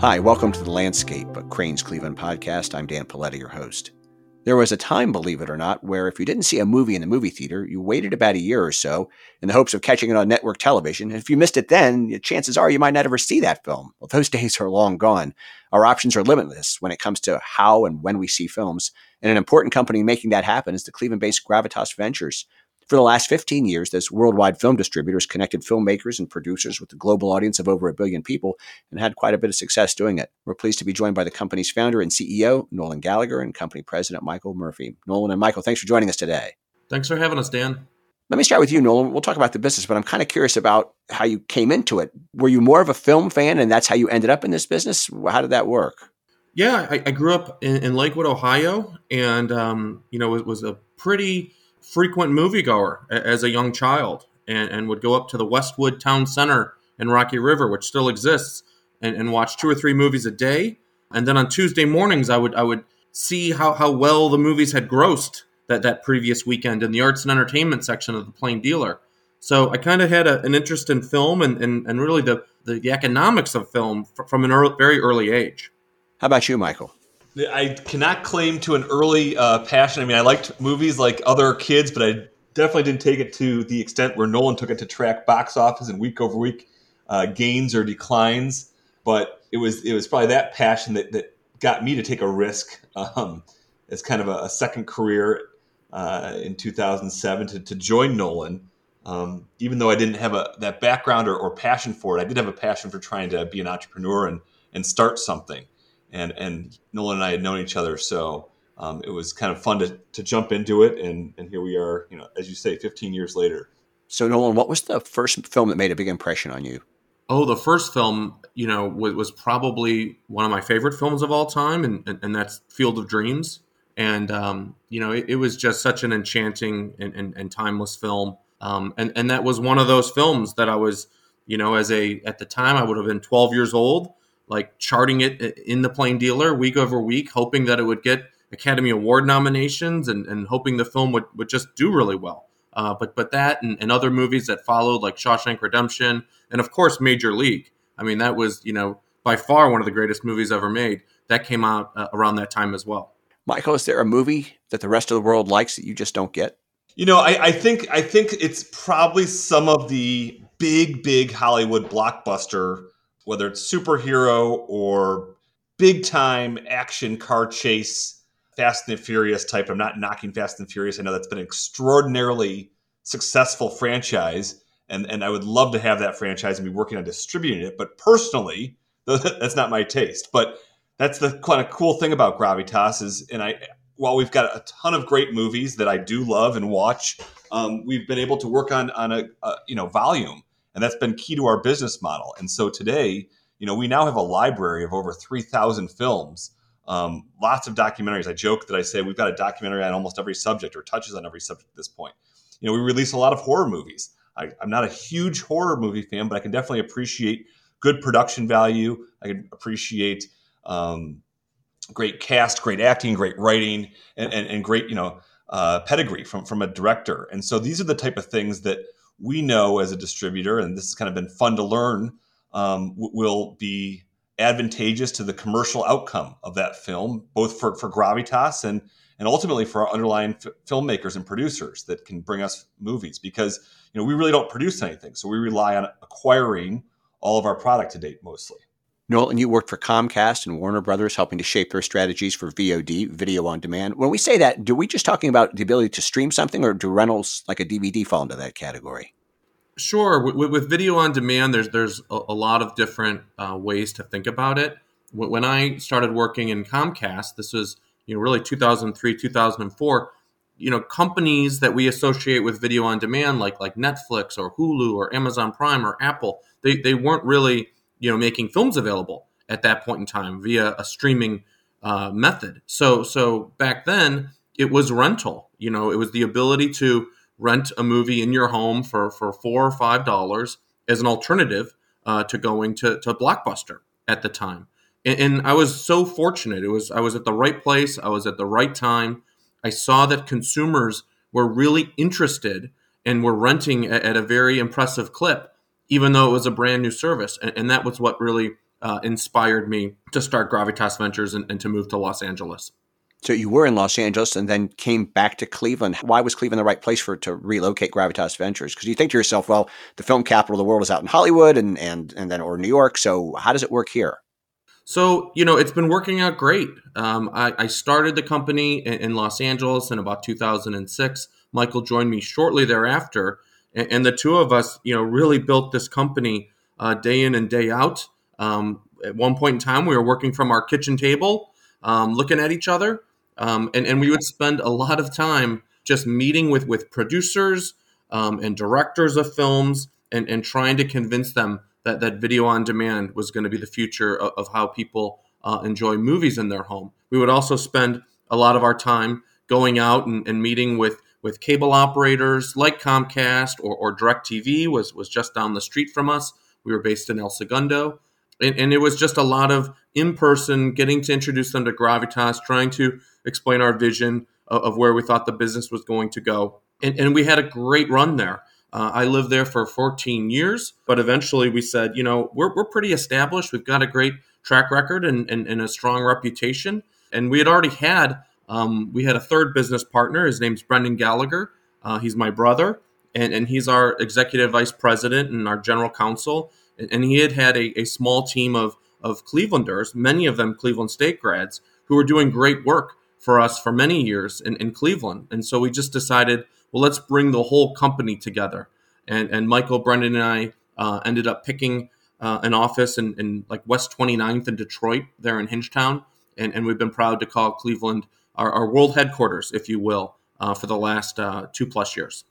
Hi, welcome to The Landscape, a Crain's Cleveland podcast. I'm Dan Polletta, your host. There was a time, believe it or not, where if you didn't see a movie in the movie theater, you waited about a year or so in the hopes of catching it on network television. And if you missed it then, chances are you might not ever see that film. Well, those days are long gone. Our options are limitless when it comes to how and when we see films. And an important company making that happen is the Cleveland based Gravitas Ventures. For the last 15 years, this worldwide film distributor has connected filmmakers and producers with a global audience of over a billion people and had quite a bit of success doing it. We're pleased to be joined by the company's founder and CEO, Nolan Gallagher, and company president, Michael Murphy. Nolan and Michael, thanks for joining us today. Thanks for having us, Dan. Let me start with you, Nolan. We'll talk about the business, but I'm kind of curious about how you came into it. Were you more of a film fan and that's how you ended up in this business? How did that work? Yeah, I, I grew up in, in, Lakewood, Ohio, and um, you know, it was a pretty frequent moviegoer as a young child and, and would go up to the Westwood Town Center in Rocky River, which still exists, and, and watch two or three movies a day. And then on Tuesday mornings, I would I would see how, how well the movies had grossed that, that previous weekend in the arts and entertainment section of the Plain Dealer. So I kind of had a, an interest in film and, and, and really the, the, the economics of film from an early, very early age. How about you, Michael? I cannot claim to an early uh, passion. I mean, I liked movies like other kids, but I definitely didn't take it to the extent where Nolan took it to track box office and week over week uh, gains or declines. But it was it was probably that passion that, that got me to take a risk um, as kind of a, a second career uh, in 2007 to, to join Nolan. Um, even though I didn't have a that background or, or passion for it, I did have a passion for trying to be an entrepreneur and and start something and and Nolan and I had known each other, so um, it was kind of fun to, to jump into it, and and here we are, you know, as you say, 15 years later. So Nolan, what was the first film that made a big impression on you? Oh, the first film, you know, was, was probably one of my favorite films of all time, and, and, and that's Field of Dreams. And um, you know, it, it, was just such an enchanting and, and, and timeless film. Um, and and that was one of those films that I was, you know, as a at the time I would have been 12 years old like charting it in the plain dealer week over week, hoping that it would get Academy Award nominations and, and hoping the film would, would just do really well. Uh, but but that and, and, other movies that followed, like Shawshank Redemption, and of course Major League. I mean, that was you know by far one of the greatest movies ever made. That came out uh, around that time as well. Michael, is there a movie that the rest of the world likes that you just don't get? You know, I, I think I think it's probably some of the big, big Hollywood blockbuster whether it's superhero or big time action car chase, Fast and Furious type. I'm not knocking Fast and Furious. I know that's been an extraordinarily successful franchise, and, and I would love to have that franchise and be working on distributing it. But personally, that's not my taste. But that's the kind of cool thing about Gravitas is, and I, while we've got a ton of great movies that I do love and watch, um, we've been able to work on on a, a you know volume and that's been key to our business model. And so today, you know, we now have a library of over 3,000 films, um, lots of documentaries. I joke that I say we've got a documentary on almost every subject or touches on every subject at this point. You know, we release a lot of horror movies. I, am not a huge horror movie fan, but I can definitely appreciate good production value. I can appreciate um, great cast, great acting, great writing, and, and, and great, you know, uh, pedigree from, from a director. And so these are the type of things that we know as a distributor, and this has kind of been fun to learn, um, will be advantageous to the commercial outcome of that film, both for, for gravitas and and ultimately for our underlying f- filmmakers and producers that can bring us movies because you know we really don't produce anything, so we rely on acquiring all of our product to date mostly. Nolan, you worked for Comcast and Warner Brothers, helping to shape their strategies for VOD, video on demand. When we say that, do we just talking about the ability to stream something, or do rentals like a DVD fall into that category? Sure. With, with video on demand, there's there's a, a lot of different uh, ways to think about it. When I started working in Comcast, this was you know really 2003, 2004. You know, companies that we associate with video on demand, like like Netflix or Hulu or Amazon Prime or Apple, they they weren't really you know making films available at that point in time via a streaming uh, method. So so back then it was rental. You know, it was the ability to rent a movie in your home for for four or five dollars as an alternative uh, to going to to Blockbuster at the time. And, and I was so fortunate. It was I was at the right place. I was at the right time. I saw that consumers were really interested and were renting at, at a very impressive clip even though it was a brand new service. And, and, that was what really uh, inspired me to start Gravitas Ventures and, and to move to Los Angeles. So you were in Los Angeles and then came back to Cleveland. Why was Cleveland the right place for to relocate Gravitas Ventures? Because you think to yourself, well, the film capital of the world is out in Hollywood and and and then or New York. So how does it work here? So you know, it's been working out great. Um, I, I, started the company in, in, Los Angeles in about 2006. Michael joined me shortly thereafter, and, and the two of us, you know, really built this company uh, day in and day out. Um, at one point in time, we were working from our kitchen table, um, looking at each other, um, and, and we would spend a lot of time just meeting with with producers um, and directors of films and, and trying to convince them that, that video on demand was going to be the future of, of how people uh, enjoy movies in their home. We would also spend a lot of our time going out and, and meeting with with cable operators like Comcast or, or DirecTV was was just down the street from us. We were based in El Segundo, and, and it was just a lot of in person, getting to introduce them to Gravitas, trying to explain our vision of, of where we thought the business was going to go. And, and we had a great run there. Uh, I lived there for 14 years, but eventually we said, you know, we're, we're pretty established. We've got a great track record and, and, and a strong reputation. And we had already had, um, we had a third business partner. His name's Brendan Gallagher. Uh, he's my brother, and, and he's our executive vice president and our general counsel. And, and he had had a, a small team of, of Clevelanders, many of them Cleveland State grads, who were doing great work for us for many years in, in Cleveland. And so we just decided, well, let's bring the whole company together. And, and Michael, Brendan, and I uh, ended up picking uh, an office in, in like West 29th in Detroit, there in Hingetown. And, and we've been proud to call Cleveland our, our world headquarters, if you will, uh, for the last uh, two plus years.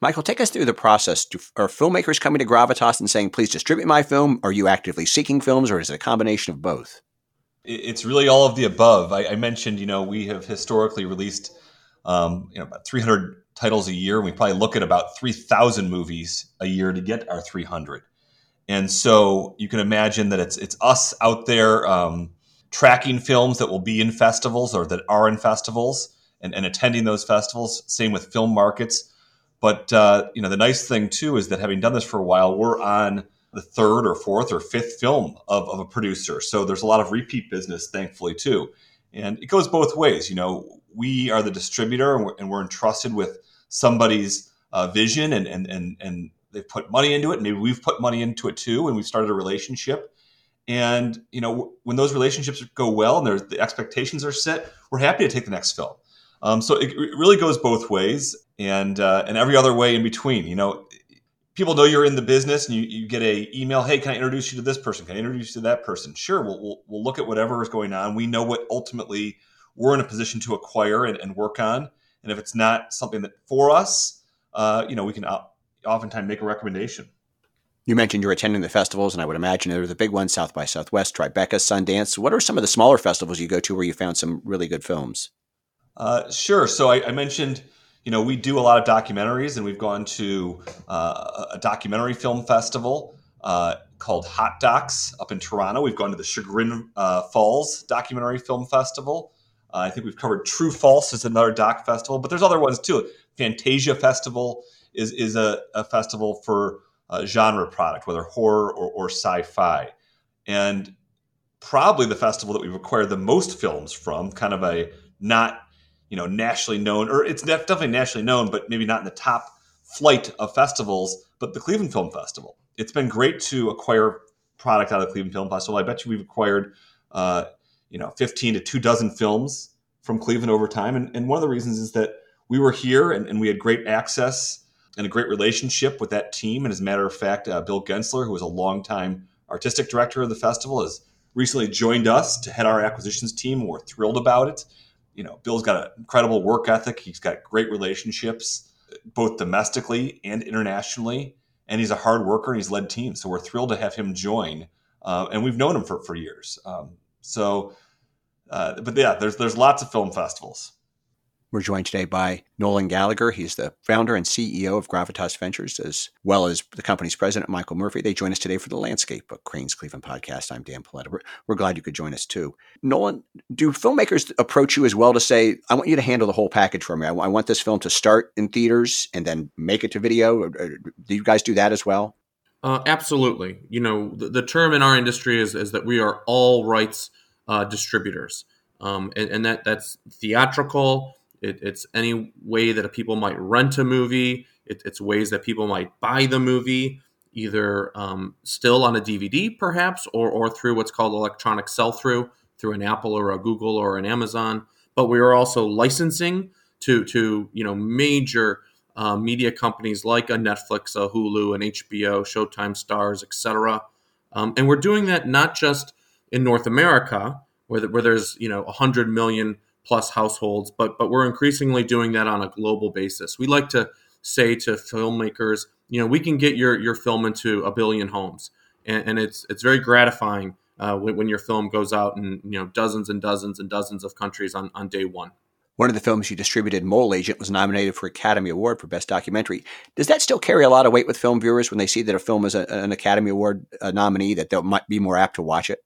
Michael, take us through the process. Do, are filmmakers coming to Gravitas and saying, please distribute my film? Are you actively seeking films, or is it a combination of both? It's really all of the above. I, I mentioned, you know, we have historically released, um, you know, about 300 titles a year. We probably look at about 3,000 movies a year to get our 300. And so you can imagine that it's it's us out there um, tracking films that will be in festivals or that are in festivals and, and attending those festivals. Same with film markets. But uh, you know, the nice thing too is that having done this for a while, we're on the third or fourth or fifth film of, of a producer. So there's a lot of repeat business, thankfully, too. And it goes both ways. You know, we are the distributor and we're, and we're entrusted with somebody's uh, vision and, and, and, and they've put money into it. Maybe we've put money into it too, and we've started a relationship. And you know, when those relationships go well and the expectations are set, we're happy to take the next film. Um, so it, it, really goes both ways, and uh, and every other way in between. You know, people know you're in the business and you, you get a email hey can i introduce you to this person? Can i introduce you to that person? Sure we'll, we'll, we'll look at whatever is going on. We know what ultimately we're in a position to acquire and, and work on. And if it's not something that for us uh, you know we can oftentimes make a recommendation you mentioned you're attending the festivals, and I would imagine they're the big ones South by Southwest, Tribeca, Sundance. What are some of the smaller festivals you go to where you found some really good films? Uh, sure. So I, I mentioned you know, we do a lot of documentaries, and we've gone to uh, a documentary film festival uh, called Hot Docs up in Toronto. We've gone to the Chagrin uh, Falls Documentary Film Festival. Uh, I think we've covered True False is another doc festival, but there's other ones too. Fantasia Festival is is a, a festival for genre product, whether horror or, or sci-fi, and probably the festival that we've acquired the most films from, kind of a not you know nationally known, or it's definitely nationally known, but maybe not in the top flight of festivals. But the Cleveland Film Festival. It's been great to acquire product out of the Cleveland Film Festival. I bet you we've acquired, uh, you know, 15 to two dozen films from Cleveland over time. And, and one of the reasons is that we were here and, and, we had great access and a great relationship with that team. And as a matter of fact, uh, Bill Guentzler, who was a longtime artistic director of the festival, has recently joined us to head our acquisitions team. We're thrilled about it you know, Bill's got an incredible work ethic. He's got great relationships, both domestically and internationally. And he's a hard worker and he's led teams. So we're thrilled to have him join. Uh, and we've known him for, for years. Um, so, uh, but yeah, there's, there's lots of film festivals. We're joined today by Nolan Gallagher. He's the founder and CEO of Gravitas Ventures, as well as the company's president, Michael Murphy. They join us today for the Landscape of Crain's Cleveland podcast. I'm Dan Polletta. We're, we're glad you could join us too. Nolan, do filmmakers approach you as well to say, I want you to handle the whole package for me? I, I want this film to start in theaters and then make it to video? Do you guys do that as well? Uh, absolutely. You know, the, the, term in our industry is, is that we are all rights uh, distributors, um, and, and, that that's theatrical. It, it's any way that people might rent a movie. It, it's ways that people might buy the movie, either um, still on a DVD, perhaps, or or through what's called electronic sell-through through an Apple or a Google or an Amazon. But we are also licensing to to you know major uh, media companies like a Netflix, a Hulu, an HBO, Showtime, Starz, etc. Um, and we're doing that not just in North America, where, the, where there's you know 100 million plus households, but but we're increasingly doing that on a global basis. We like to say to filmmakers, you know, we can get your your film into a billion homes, and, and it's it's very gratifying uh, when, when, your film goes out in you know dozens and dozens and dozens of countries on on day one. One of the films you distributed, Mole Agent, was nominated for Academy Award for Best Documentary. Does that still carry a lot of weight with film viewers when they see that a film is a, an Academy Award uh, nominee that they might be more apt to watch it?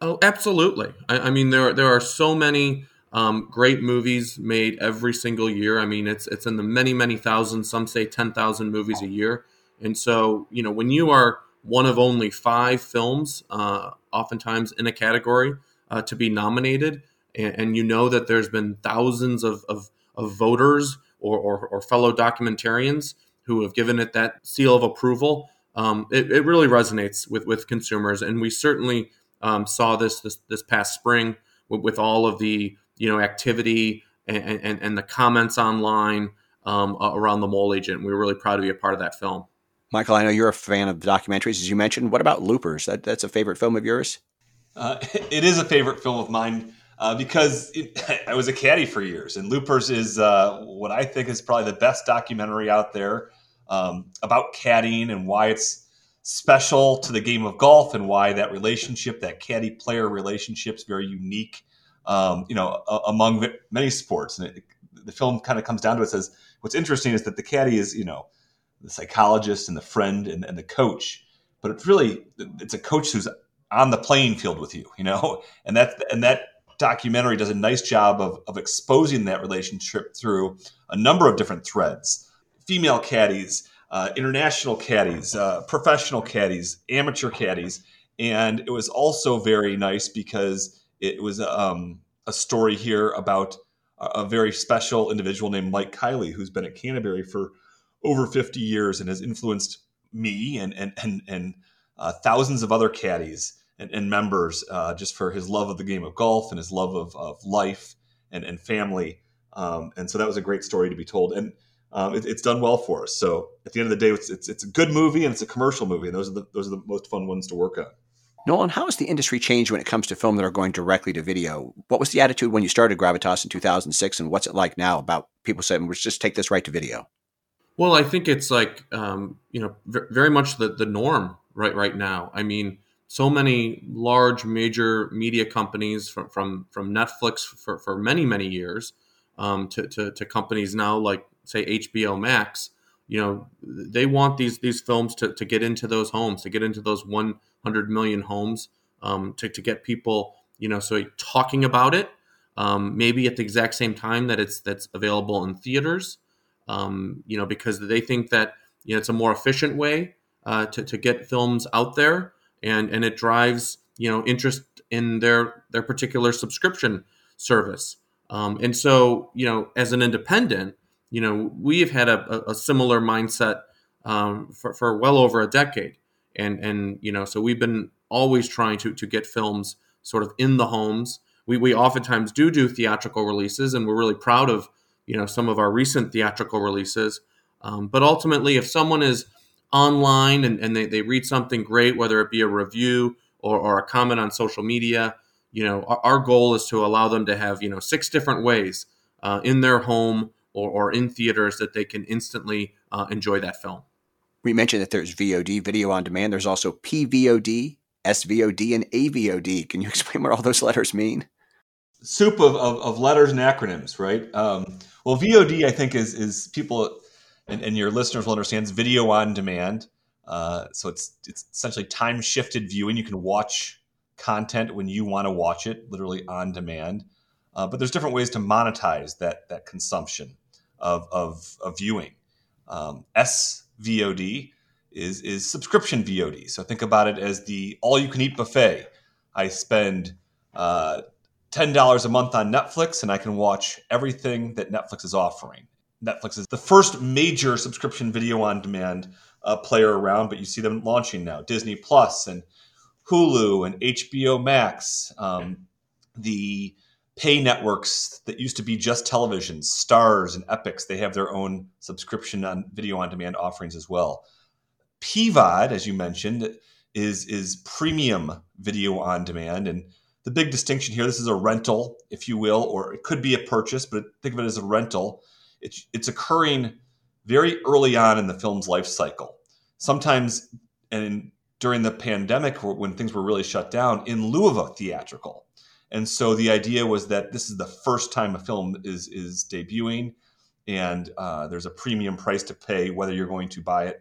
Oh, absolutely. I, I mean, there there are so many um, great movies made every single year. I mean, it's it's in the many many thousands. Some say ten thousand movies a year. And so, you know, when you are one of only five films, uh, oftentimes in a category, uh, to be nominated, and, and, you know that there's been thousands of, of, of voters or, or, or, fellow documentarians who have given it that seal of approval, um, it, it, really resonates with, with consumers. And we certainly um, saw this, this this past spring with, with all of the you know activity and, and, and the comments online um, around the mole agent. We were really proud to be a part of that film. Michael, I know you're a fan of documentaries, as you mentioned. What about Loopers? That, that's a favorite film of yours? Uh, it is a favorite film of mine uh, because it, I was a caddy for years, and Loopers is uh, what I think is probably the best documentary out there um, about caddying and why it's special to the game of golf and why that relationship, that caddy player relationship, is very unique. Um, you know, among many sports, and it, the film kind of comes down to it says what's interesting is that the caddy is you know the psychologist and the friend and, and the coach, but it's really it's a coach who's on the playing field with you, you know, and that and that documentary does a nice job of, of exposing that relationship through a number of different threads. Female caddies uh, international caddies uh, professional caddies amateur caddies. And it was also very nice because it was um, a story here about a, very special individual named mike kiley who's been at canterbury for over 50 years and has influenced me and and and, and uh, thousands of other caddies and, and members uh, just for his love of the game of golf and his love of, of life and, and family. Um, and so that was a great story to be told. And um, it, it's done well for us. So at the end of the day, it's, it's, it's a good movie and it's a commercial movie, and those are the those are the most fun ones to work on. Nolan, how has the industry changed when it comes to film that are going directly to video? What was the attitude when you started Gravitas in 2006, and what's it like now about people saying, "Let's just take this right to video"? Well, I think it's like um, you know very much the the norm right right now. I mean, so many large major media companies from from from Netflix for, for many many years um, to, to, to companies now like say HBO Max. You know, they want these these films to, to get into those homes, to get into those 100 million homes, um, to, to get people you know so talking about it. Um, maybe at the exact same time that it's that's available in theaters um, you know, because they think that you know it's a more efficient way uh, to, to get films out there, and and it drives you know interest in their their particular subscription service. Um, and so you know, as an independent, you know, we've had a, a similar mindset um, for, for well over a decade, and and you know, so we've been always trying to to get films sort of in the homes. We we oftentimes do do theatrical releases, and we're really proud of you know some of our recent theatrical releases. Um, but ultimately, if someone is online and, and they, they read something great, whether it be a review or, or a comment on social media, you know, our, our, goal is to allow them to have, you know, six different ways uh, in their home or, or in theaters that they can instantly uh, enjoy that film. We mentioned that there's VOD, video on demand. There's also PVOD, SVOD, and AVOD. Can you explain what all those letters mean? Soup of, of, of letters and acronyms, right? Um, well, VOD, I think, is is people and, and your listeners will understand it's video on demand. Uh, so it's it's essentially time shifted viewing. You can watch content when you want to watch it, literally on demand. Uh, but there's different ways to monetize that that consumption of of, of viewing. Um, SVOD is is subscription VOD. So think about it as the all you can eat buffet. I spend uh, ten dollars a month on Netflix, and I can watch everything that Netflix is offering. Netflix is the first major subscription video on demand uh, player around, but you see them launching now. Disney Plus and Hulu and HBO Max, um, the pay networks that used to be just television, Starz and Epix, they have their own subscription on video on demand offerings as well. PVOD, as you mentioned, is is premium video on demand, and the big distinction here, this is a rental, if you will, or it could be a purchase, but think of it as a rental. It's it's occurring very early on in the film's life cycle. Sometimes, and during the pandemic, when things were really shut down, in lieu of a theatrical. And so the idea was that this is the first time a film is is debuting, and uh, there's a premium price to pay whether you're going to buy it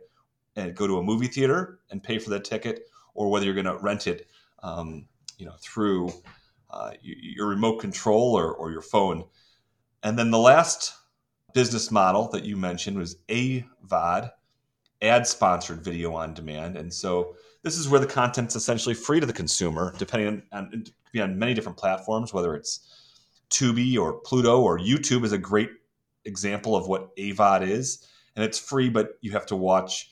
and go to a movie theater and pay for that ticket, or whether you're going to rent it, um, you know, through uh, your remote control or, or your phone. And then the last business model that you mentioned was AVOD, ad sponsored video on demand. And so this is where the content's essentially free to the consumer, depending on, on, be on many different platforms, whether it's Tubi or Pluto or YouTube is a great example of what AVOD is. And it's free, but you have to watch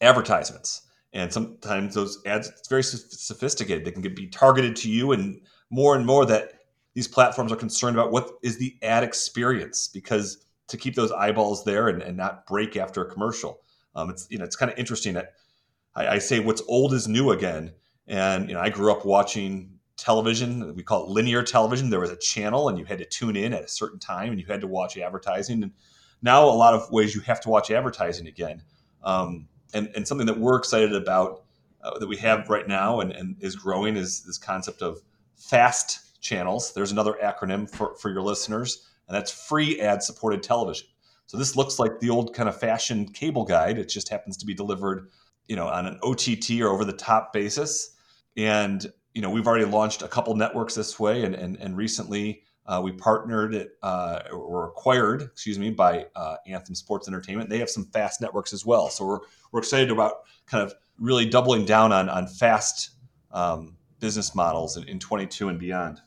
advertisements. And sometimes those ads, it's very sophisticated. They can be targeted to you, and more and more that these platforms are concerned about what is the ad experience because to keep those eyeballs there and, and not break after a commercial. Um, it's you know it's kind of interesting that I, I, say what's old is new again. And you know I grew up watching television. We call it linear television. There was a channel, and you had to tune in at a certain time, and you had to watch advertising. And now a lot of ways you have to watch advertising again. Um, and, and something that we're excited about uh, that we have right now and, and is growing is this concept of fast channels. There's another acronym for, for your listeners, and that's free ad supported television. So this looks like the old kind of fashioned cable guide. It just happens to be delivered, you know, on an OTT or over the top basis. And you know, we've already launched a couple networks this way, and and, and recently uh, we partnered uh, or acquired, excuse me, by uh, Anthem Sports Entertainment. They have some fast networks as well. So we're, we're excited about kind of really doubling down on, on fast um, business models in, in 22 and beyond.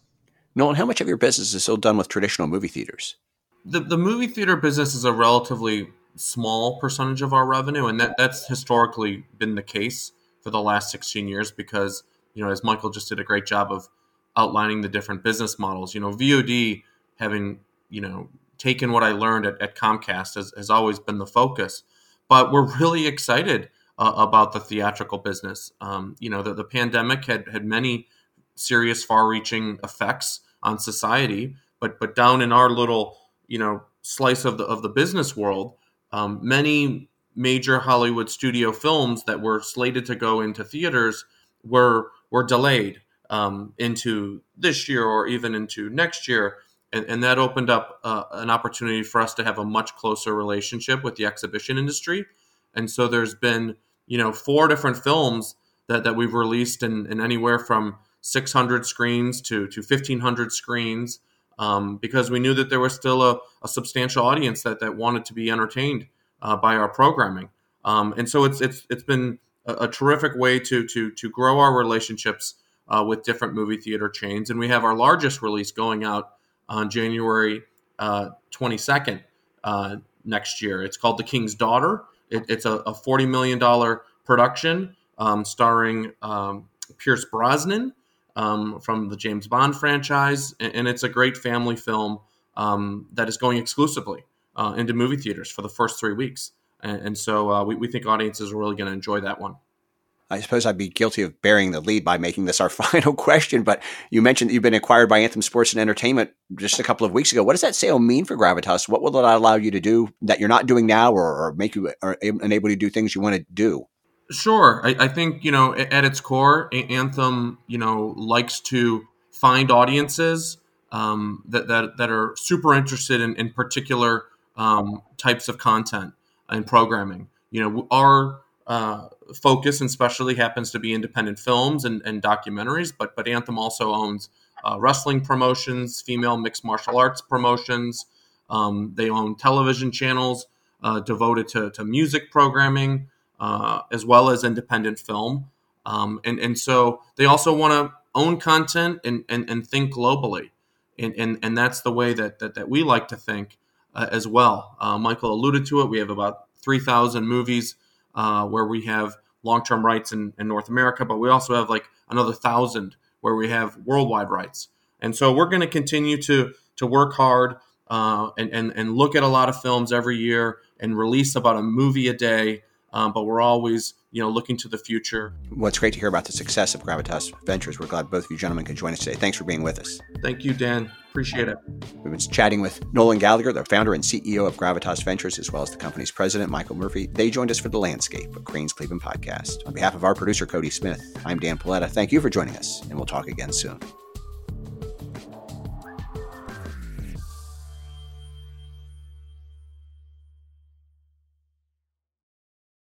Nolan, how much of your business is still done with traditional movie theaters? The, the movie theater business is a relatively small percentage of our revenue, and that, that's historically been the case for the last 16 years because, you know, as Michael just did a great job of outlining the different business models. You know, VOD having, you know, taken what I learned at, at Comcast has, has always been the focus. But we're really excited uh, about the theatrical business. Um, you know, the, the pandemic had, had many serious far reaching effects on society, but but down in our little, you know, slice of the of the business world, um, many major Hollywood studio films that were slated to go into theaters were were delayed um, into this year or even into next year. And, and that opened up uh, an opportunity for us to have a much closer relationship with the exhibition industry. And so there's been, you know, four different films that, that we've released in, in anywhere from 600 screens to, to 1,500 screens um, because we knew that there was still a, a, substantial audience that, that wanted to be entertained uh, by our programming. Um, and so it's, it's, it's been a, a, terrific way to, to, to grow our relationships uh, with different movie theater chains. And we have our largest release going out on January uh, 22nd uh, next year. It's called The King's Daughter. It, it's a, a, $40 million production um, starring um, Pierce Brosnan um, from the James Bond franchise. And, and it's a great family film um, that is going exclusively uh, into movie theaters for the first three weeks. And, and so uh, we, we think audiences are really going to enjoy that one. I suppose I'd be guilty of bearing the lead by making this our final question, but you mentioned that you've been acquired by Anthem Sports and Entertainment just a couple of weeks ago. What does that sale mean for Gravitas? What will it allow you to do that you're not doing now or, or make you or enable you to do things you want to do? Sure. I, I, think, you know, at its core, Anthem, you know, likes to find audiences um, that, that, that are super interested in, in particular um, types of content and programming. You know, our uh, focus and specialty happens to be independent films and, and documentaries, but but Anthem also owns uh, wrestling promotions, female mixed martial arts promotions. Um, they own television channels uh, devoted to, to music programming. uh, as well as independent film. Um, and, and so they also want to own content and, and, and think globally. And, and, and that's the way that, that, that we like to think uh, as well. Uh, Michael alluded to it. We have about 3,000 movies uh, where we have long term rights in, in North America, but we also have like another thousand where we have worldwide rights. And so we're going to continue to to work hard uh, and, and and look at a lot of films every year and release about a movie a day. Um, but we're always you know looking to the future. Well, it's great to hear about the success of Gravitas Ventures. We're glad both of you gentlemen could join us today. Thanks for being with us. Thank you, Dan. Appreciate it. We've been chatting with Nolan Gallagher, the founder and CEO of Gravitas Ventures, as well as the company's president, Michael Murphy. They joined us for the Landscape, a Crain's Cleveland podcast. On behalf of our producer, Cody Smith, I'm Dan Polletta. Thank you for joining us, and we'll talk again soon.